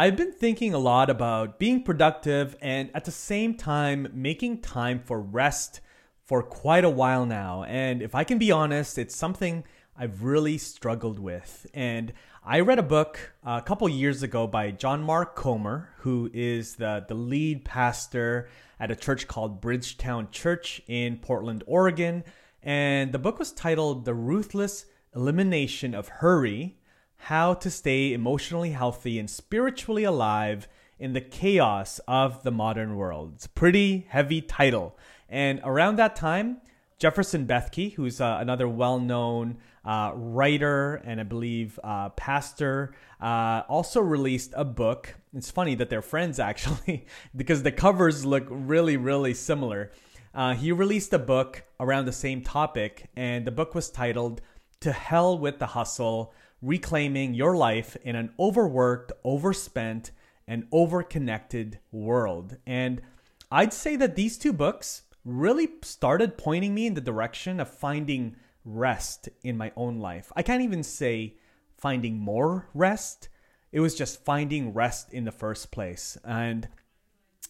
I've been thinking a lot about being productive and at the same time making time for rest for quite a while now. And if I can be honest, it's something I've really struggled with. And I read a book a couple years ago by John Mark Comer, who is the, the lead pastor at a church called Bridgetown Church in Portland, Oregon. And the book was titled The Ruthless Elimination of Hurry How to Stay Emotionally Healthy and Spiritually Alive in the Chaos of the Modern World. It's a pretty heavy title. And around that time, Jefferson Bethke, who's uh, another well known uh, writer and I believe uh, pastor, uh, also released a book. It's funny that they're friends actually, because the covers look really, really similar. Uh, he released a book around the same topic, and the book was titled To Hell with the Hustle Reclaiming Your Life in an Overworked, Overspent, and Overconnected World. And I'd say that these two books really started pointing me in the direction of finding rest in my own life. I can't even say finding more rest. It was just finding rest in the first place. And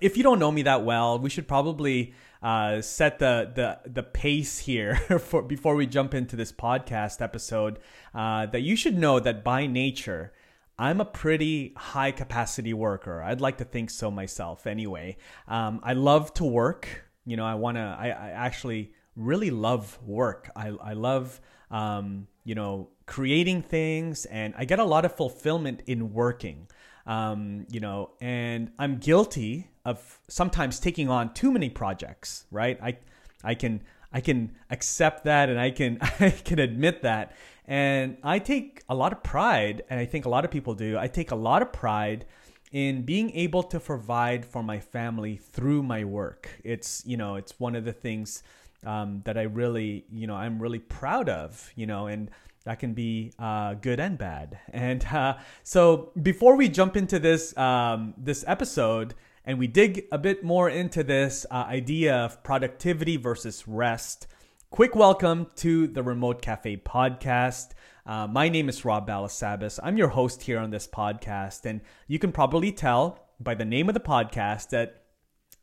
if you don't know me that well, we should probably uh, set the, the the pace here for before we jump into this podcast episode. Uh, that you should know that by nature, I'm a pretty high capacity worker. I'd like to think so myself. Anyway, um, I love to work. You know, I want to. I, I actually really love work. I, I love, um, you know, creating things and I get a lot of fulfillment in working. Um, you know, and I'm guilty of sometimes taking on too many projects, right? I, I can, I can accept that and I can, I can admit that. And I take a lot of pride, and I think a lot of people do. I take a lot of pride in being able to provide for my family through my work. It's, you know, it's one of the things um, that I really, you know, I'm really proud of, you know, and that can be uh, good and bad. And uh, so before we jump into this um, this episode and we dig a bit more into this uh, idea of productivity versus rest, quick welcome to the Remote Cafe podcast. Uh, my name is Rob Balasabas. I'm your host here on this podcast, and you can probably tell by the name of the podcast that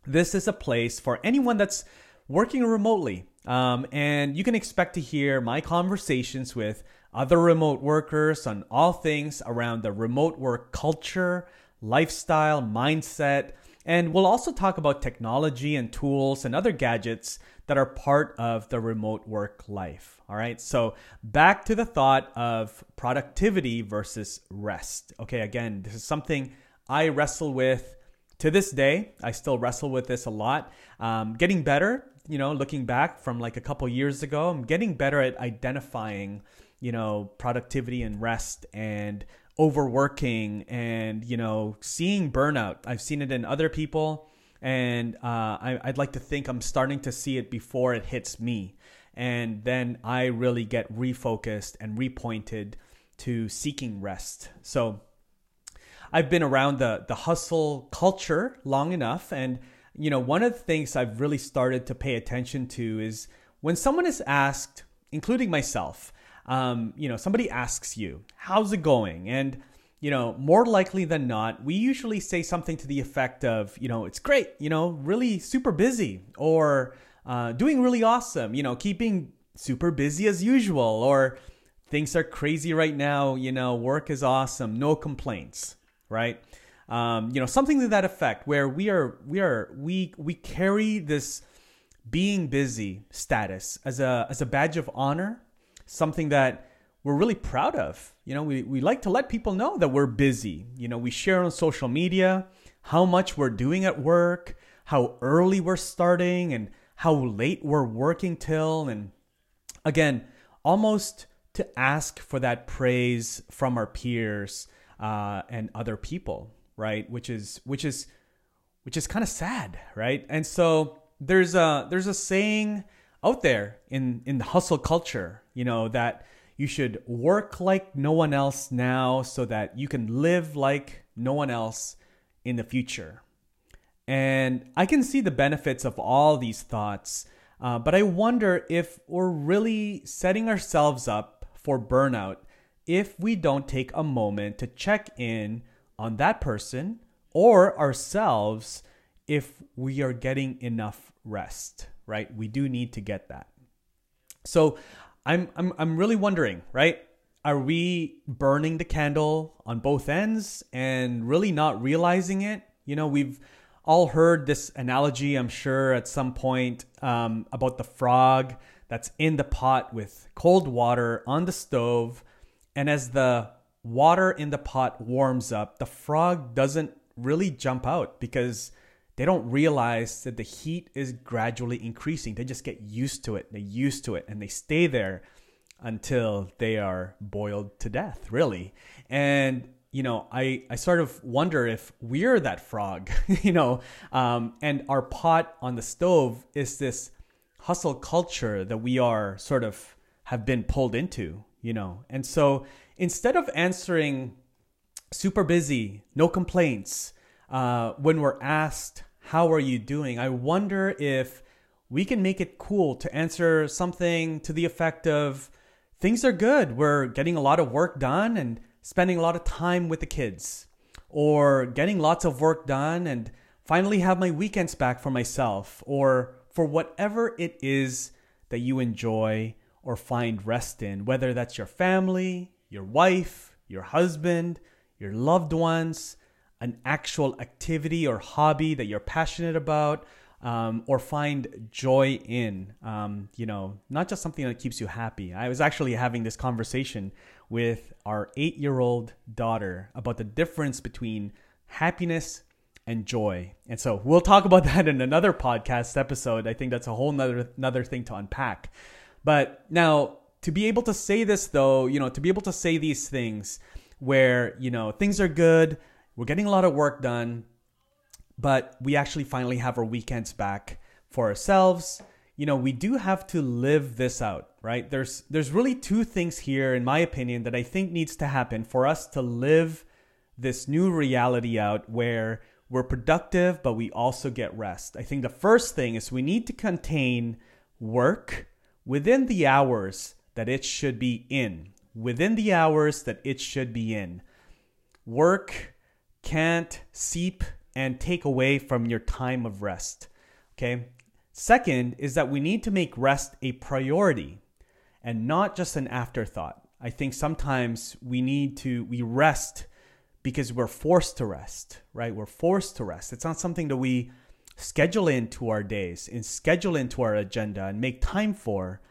this is a place for anyone that's working remotely. Um, and you can expect to hear my conversations with other remote workers on all things around the remote work culture, lifestyle, mindset, and we'll also talk about technology and tools and other gadgets that are part of the remote work life. All right, so back to the thought of productivity versus rest. Okay, again, this is something I wrestle with to this day. I still wrestle with this a lot. Um, getting better, you know, looking back from like a couple years ago, I'm getting better at identifying, you know, productivity and rest and overworking and, you know, seeing burnout. I've seen it in other people. And uh, I, I'd like to think I'm starting to see it before it hits me. And then I really get refocused and repointed to seeking rest. So I've been around the, the hustle culture long enough. And you know, one of the things I've really started to pay attention to is when someone is asked, including myself, um, you know, somebody asks you, how's it going? And, you know, more likely than not, we usually say something to the effect of, you know, it's great, you know, really super busy, or uh, doing really awesome, you know, keeping super busy as usual, or things are crazy right now, you know, work is awesome, no complaints, right? Um, you know, something to that effect, where we are we are we we carry this being busy status as a as a badge of honor, something that we're really proud of. You know, we, we like to let people know that we're busy. You know, we share on social media how much we're doing at work, how early we're starting, and how late we're working till. And again, almost to ask for that praise from our peers uh, and other people right? Which is which is which is kind of sad, right? And so there's a there's a saying out there in in the hustle culture, you know, that you should work like no one else now so that you can live like no one else in the future. And I can see the benefits of all these thoughts, uh, but I wonder if we're really setting ourselves up for burnout if we don't take a moment to check in on that person or ourselves if we are getting enough rest, right? We do need to get that. So I'm I'm I'm really wondering, right? Are we burning the candle on both ends and really not realizing it? You know, we've all heard this analogy, I'm sure, at some point um, about the frog that's in the pot with cold water on the stove. And as the water in the pot warms up, the frog doesn't really jump out because they don't realize that the heat is gradually increasing. They just get used to it. They used to it and they stay there until they are boiled to death, really. And you know, I, I sort of wonder if we're that frog, you know, um, and our pot on the stove is this hustle culture that we are sort of have been pulled into, you know. And so instead of answering super busy, no complaints, uh, when we're asked, How are you doing? I wonder if we can make it cool to answer something to the effect of, Things are good. We're getting a lot of work done and spending a lot of time with the kids, or getting lots of work done and finally have my weekends back for myself, or for whatever it is that you enjoy or find rest in, whether that's your family, your wife, your husband, your loved ones, an actual activity or hobby that you're passionate about, um, or find joy in. Um, you know, not just something that keeps you happy. I was actually having this conversation with our eight year old daughter about the difference between happiness and joy. And so we'll talk about that in another podcast episode. I think that's a whole nother, another thing to unpack. But now, to be able to say this though, you know, to be able to say these things where, you know, things are good, we're getting a lot of work done, but we actually finally have our weekends back for ourselves. You know, we do have to live this out, right? There's there's really two things here in my opinion that I think needs to happen for us to live this new reality out where we're productive but we also get rest. I think the first thing is we need to contain work within the hours that it should be in, within the hours that it should be in. Work can't seep and take away from your time of rest. Okay. Second is that we need to make rest a priority and not just an afterthought. I think sometimes we need to, we rest because we're forced to rest, right? We're forced to rest. It's not something that we schedule into our days and schedule into our agenda and make time for.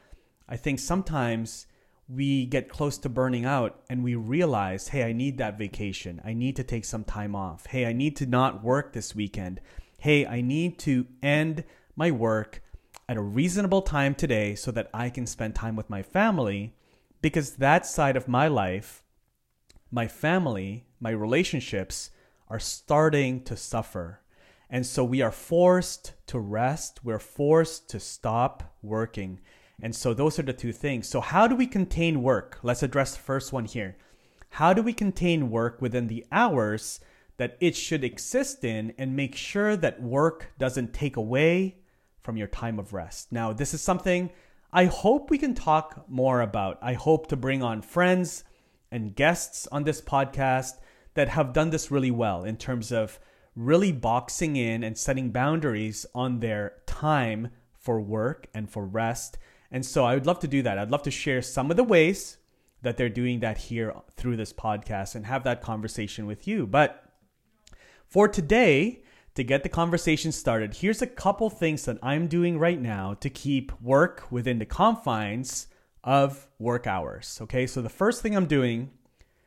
I think sometimes we get close to burning out and we realize, hey, I need that vacation. I need to take some time off. Hey, I need to not work this weekend. Hey, I need to end my work at a reasonable time today so that I can spend time with my family because that side of my life, my family, my relationships are starting to suffer. And so we are forced to rest, we're forced to stop working. And so those are the two things. So, how do we contain work? Let's address the first one here. How do we contain work within the hours that it should exist in and make sure that work doesn't take away from your time of rest? Now, this is something I hope we can talk more about. I hope to bring on friends and guests on this podcast that have done this really well in terms of really boxing in and setting boundaries on their time for work and for rest and so I would love to do that. I'd love to share some of the ways that they're doing that here through this podcast and have that conversation with you. But for today, to get the conversation started, here's a couple things that I'm doing right now to keep work within the confines of work hours. Okay, so the first thing I'm doing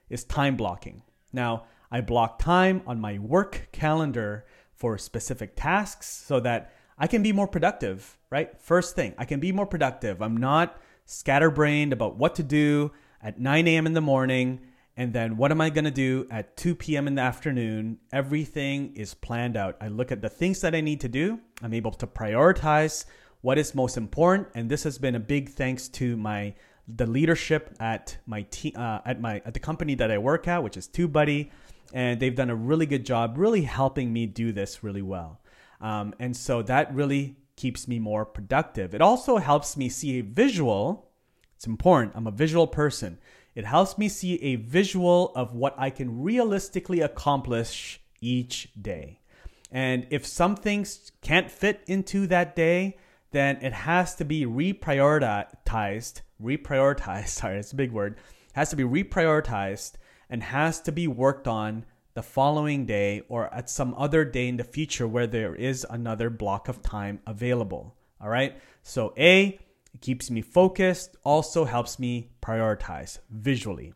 is time blocking. Now, I block time on my work calendar for specific tasks so that I can be more productive, right? First thing, I can be more productive. I'm not scatterbrained about what to do at 9 a.m. in the morning and then what am I going to do at 2 p.m. in the afternoon? Everything is planned out. I look at the things that I need to do. I'm able to prioritize what is most important, and this has been a big thanks to my the leadership at my team uh, at my at the company that I work at, which is TubeBuddy, and they've done a really good job, really helping me do this really well. Um, and so that really keeps me more productive. It also helps me see a visual. It's important. I'm a visual person. It helps me see a visual of what I can realistically accomplish each day. And if some things can't fit into that day, then it has to be reprioritized. Reprioritized, sorry, it's a big word. Has to be reprioritized and has to be worked on the following day or at some other day in the future where there is another block of time available. All right. So, A, it keeps me focused, also helps me prioritize visually.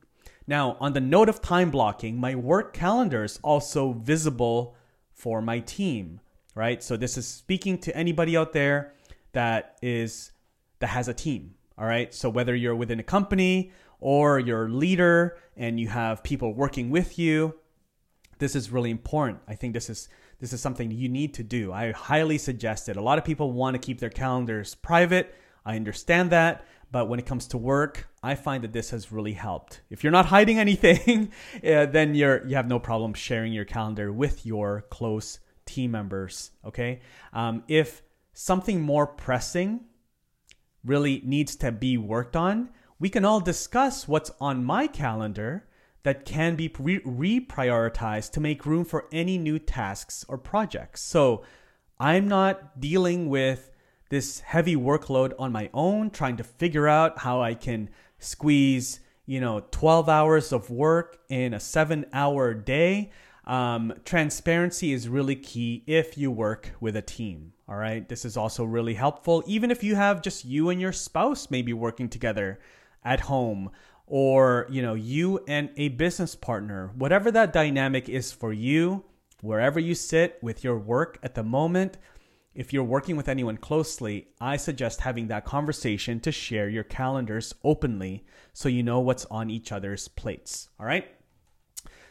Now, on the note of time blocking, my work calendar is also visible for my team, right? So this is speaking to anybody out there that is that has a team, all right? So whether you're within a company or you're a leader and you have people working with you, this is really important. I think this is this is something you need to do. I highly suggest it. A lot of people want to keep their calendars private. I understand that, but when it comes to work, I find that this has really helped. If you're not hiding anything, uh, then you're you have no problem sharing your calendar with your close team members. Okay, um, if something more pressing really needs to be worked on, we can all discuss what's on my calendar that can be re- reprioritized to make room for any new tasks or projects. So I'm not dealing with this heavy workload on my own, trying to figure out how I can squeeze, you know, 12 hours of work in a seven hour day. Um, transparency is really key if you work with a team. All right. This is also really helpful, even if you have just you and your spouse maybe working together at home or you know you and a business partner whatever that dynamic is for you wherever you sit with your work at the moment if you're working with anyone closely i suggest having that conversation to share your calendars openly so you know what's on each other's plates all right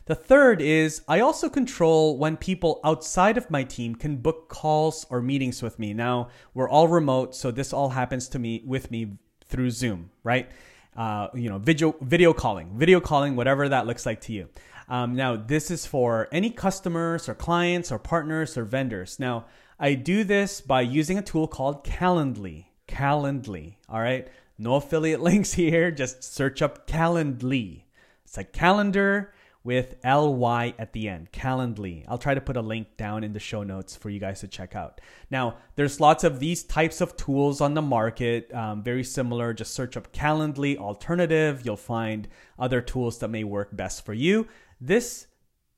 the third is I also control when people outside of my team can book calls or meetings with me. Now, we're all remote, so this all happens to me with me through Zoom, right? Uh, you know, video video calling, video calling, whatever that looks like to you. Um, now, this is for any customers or clients or partners or vendors. Now, I do this by using a tool called Calendly. Calendly. All right. No affiliate links here. Just search up Calendly. It's a calendar with ly at the end, Calendly. I'll try to put a link down in the show notes for you guys to check out. Now, there's lots of these types of tools on the market, um, very similar. Just search up Calendly alternative. You'll find other tools that may work best for you. This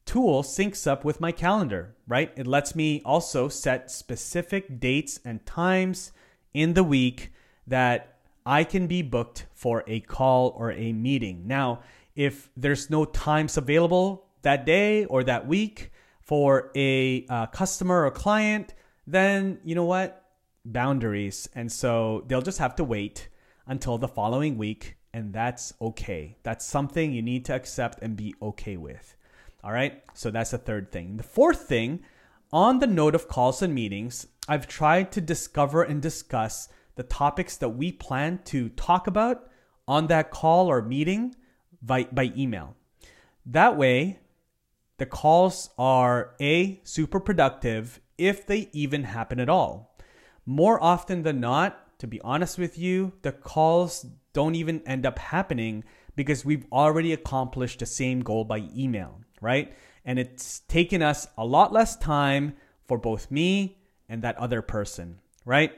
tool syncs up with my calendar, right? It lets me also set specific dates and times in the week that I can be booked for a call or a meeting. Now, if there's no times available that day or that week for a uh, customer or client, then you know what? Boundaries. And so they'll just have to wait until the following week, and that's okay. That's something you need to accept and be okay with. All right. So that's the third thing. The fourth thing, on the note of calls and meetings, I've tried to discover and discuss the topics that we plan to talk about on that call or meeting by, by email. That way, the calls are A, super productive if they even happen at all. More often than not, to be honest with you, the calls don't even end up happening because we've already accomplished the same goal by email, right? And it's taken us a lot less time for both me and that other person, right?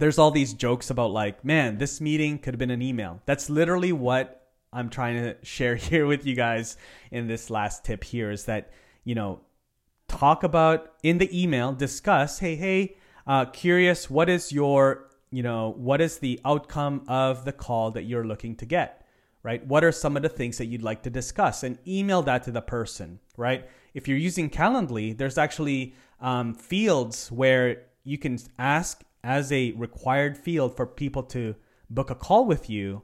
There's all these jokes about like, man, this meeting could have been an email. That's literally what I'm trying to share here with you guys in this last tip here is that, you know, talk about in the email, discuss, hey, hey, uh, curious, what is your, you know, what is the outcome of the call that you're looking to get, right? What are some of the things that you'd like to discuss and email that to the person, right? If you're using Calendly, there's actually um, fields where you can ask as a required field for people to book a call with you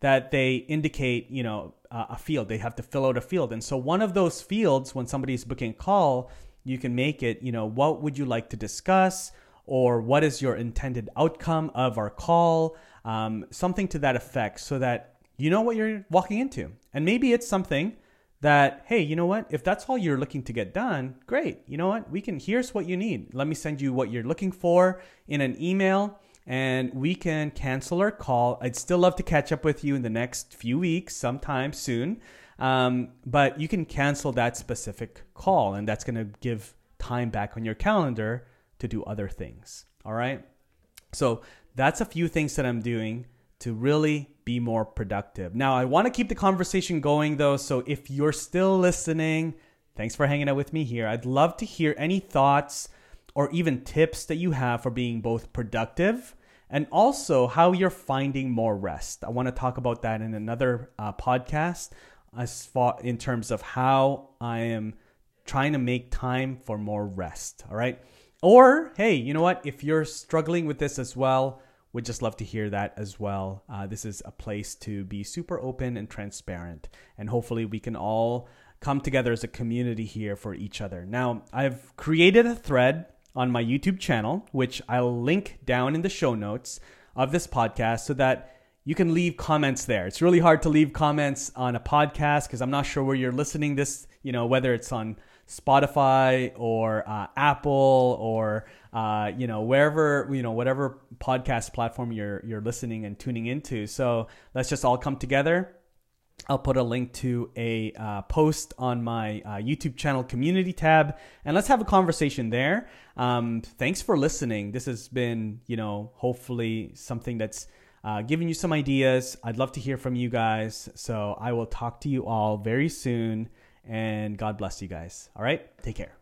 that they indicate, you know, uh, a field. They have to fill out a field. And so one of those fields, when somebody's booking a call, you can make it, you know, what would you like to discuss? Or what is your intended outcome of our call? Um, something to that effect so that you know what you're walking into. And maybe it's something that, hey, you know what? If that's all you're looking to get done, great. You know what? We can, here's what you need. Let me send you what you're looking for in an email and we can cancel our call. I'd still love to catch up with you in the next few weeks, sometime soon. Um, but you can cancel that specific call, and that's going to give time back on your calendar to do other things. All right. So that's a few things that I'm doing to really be more productive. Now, I want to keep the conversation going though. So if you're still listening, thanks for hanging out with me here. I'd love to hear any thoughts or even tips that you have for being both productive and also how you're finding more rest. I want to talk about that in another uh, podcast as far in terms of how I am trying to make time for more rest. All right. Or, hey, you know what? If you're struggling with this as well, would just love to hear that as well. Uh, this is a place to be super open and transparent. And hopefully, we can all come together as a community here for each other. Now, I've created a thread on my YouTube channel, which I'll link down in the show notes of this podcast so that you can leave comments there. It's really hard to leave comments on a podcast because I'm not sure where you're listening this, you know, whether it's on Spotify or uh, Apple or uh, you know wherever you know whatever podcast platform you're you're listening and tuning into. So let's just all come together. I'll put a link to a uh, post on my uh, YouTube channel community tab, and let's have a conversation there. Um, thanks for listening. This has been, you know, hopefully something that's uh, giving you some ideas. I'd love to hear from you guys. So I will talk to you all very soon and God bless you guys. All right, take care.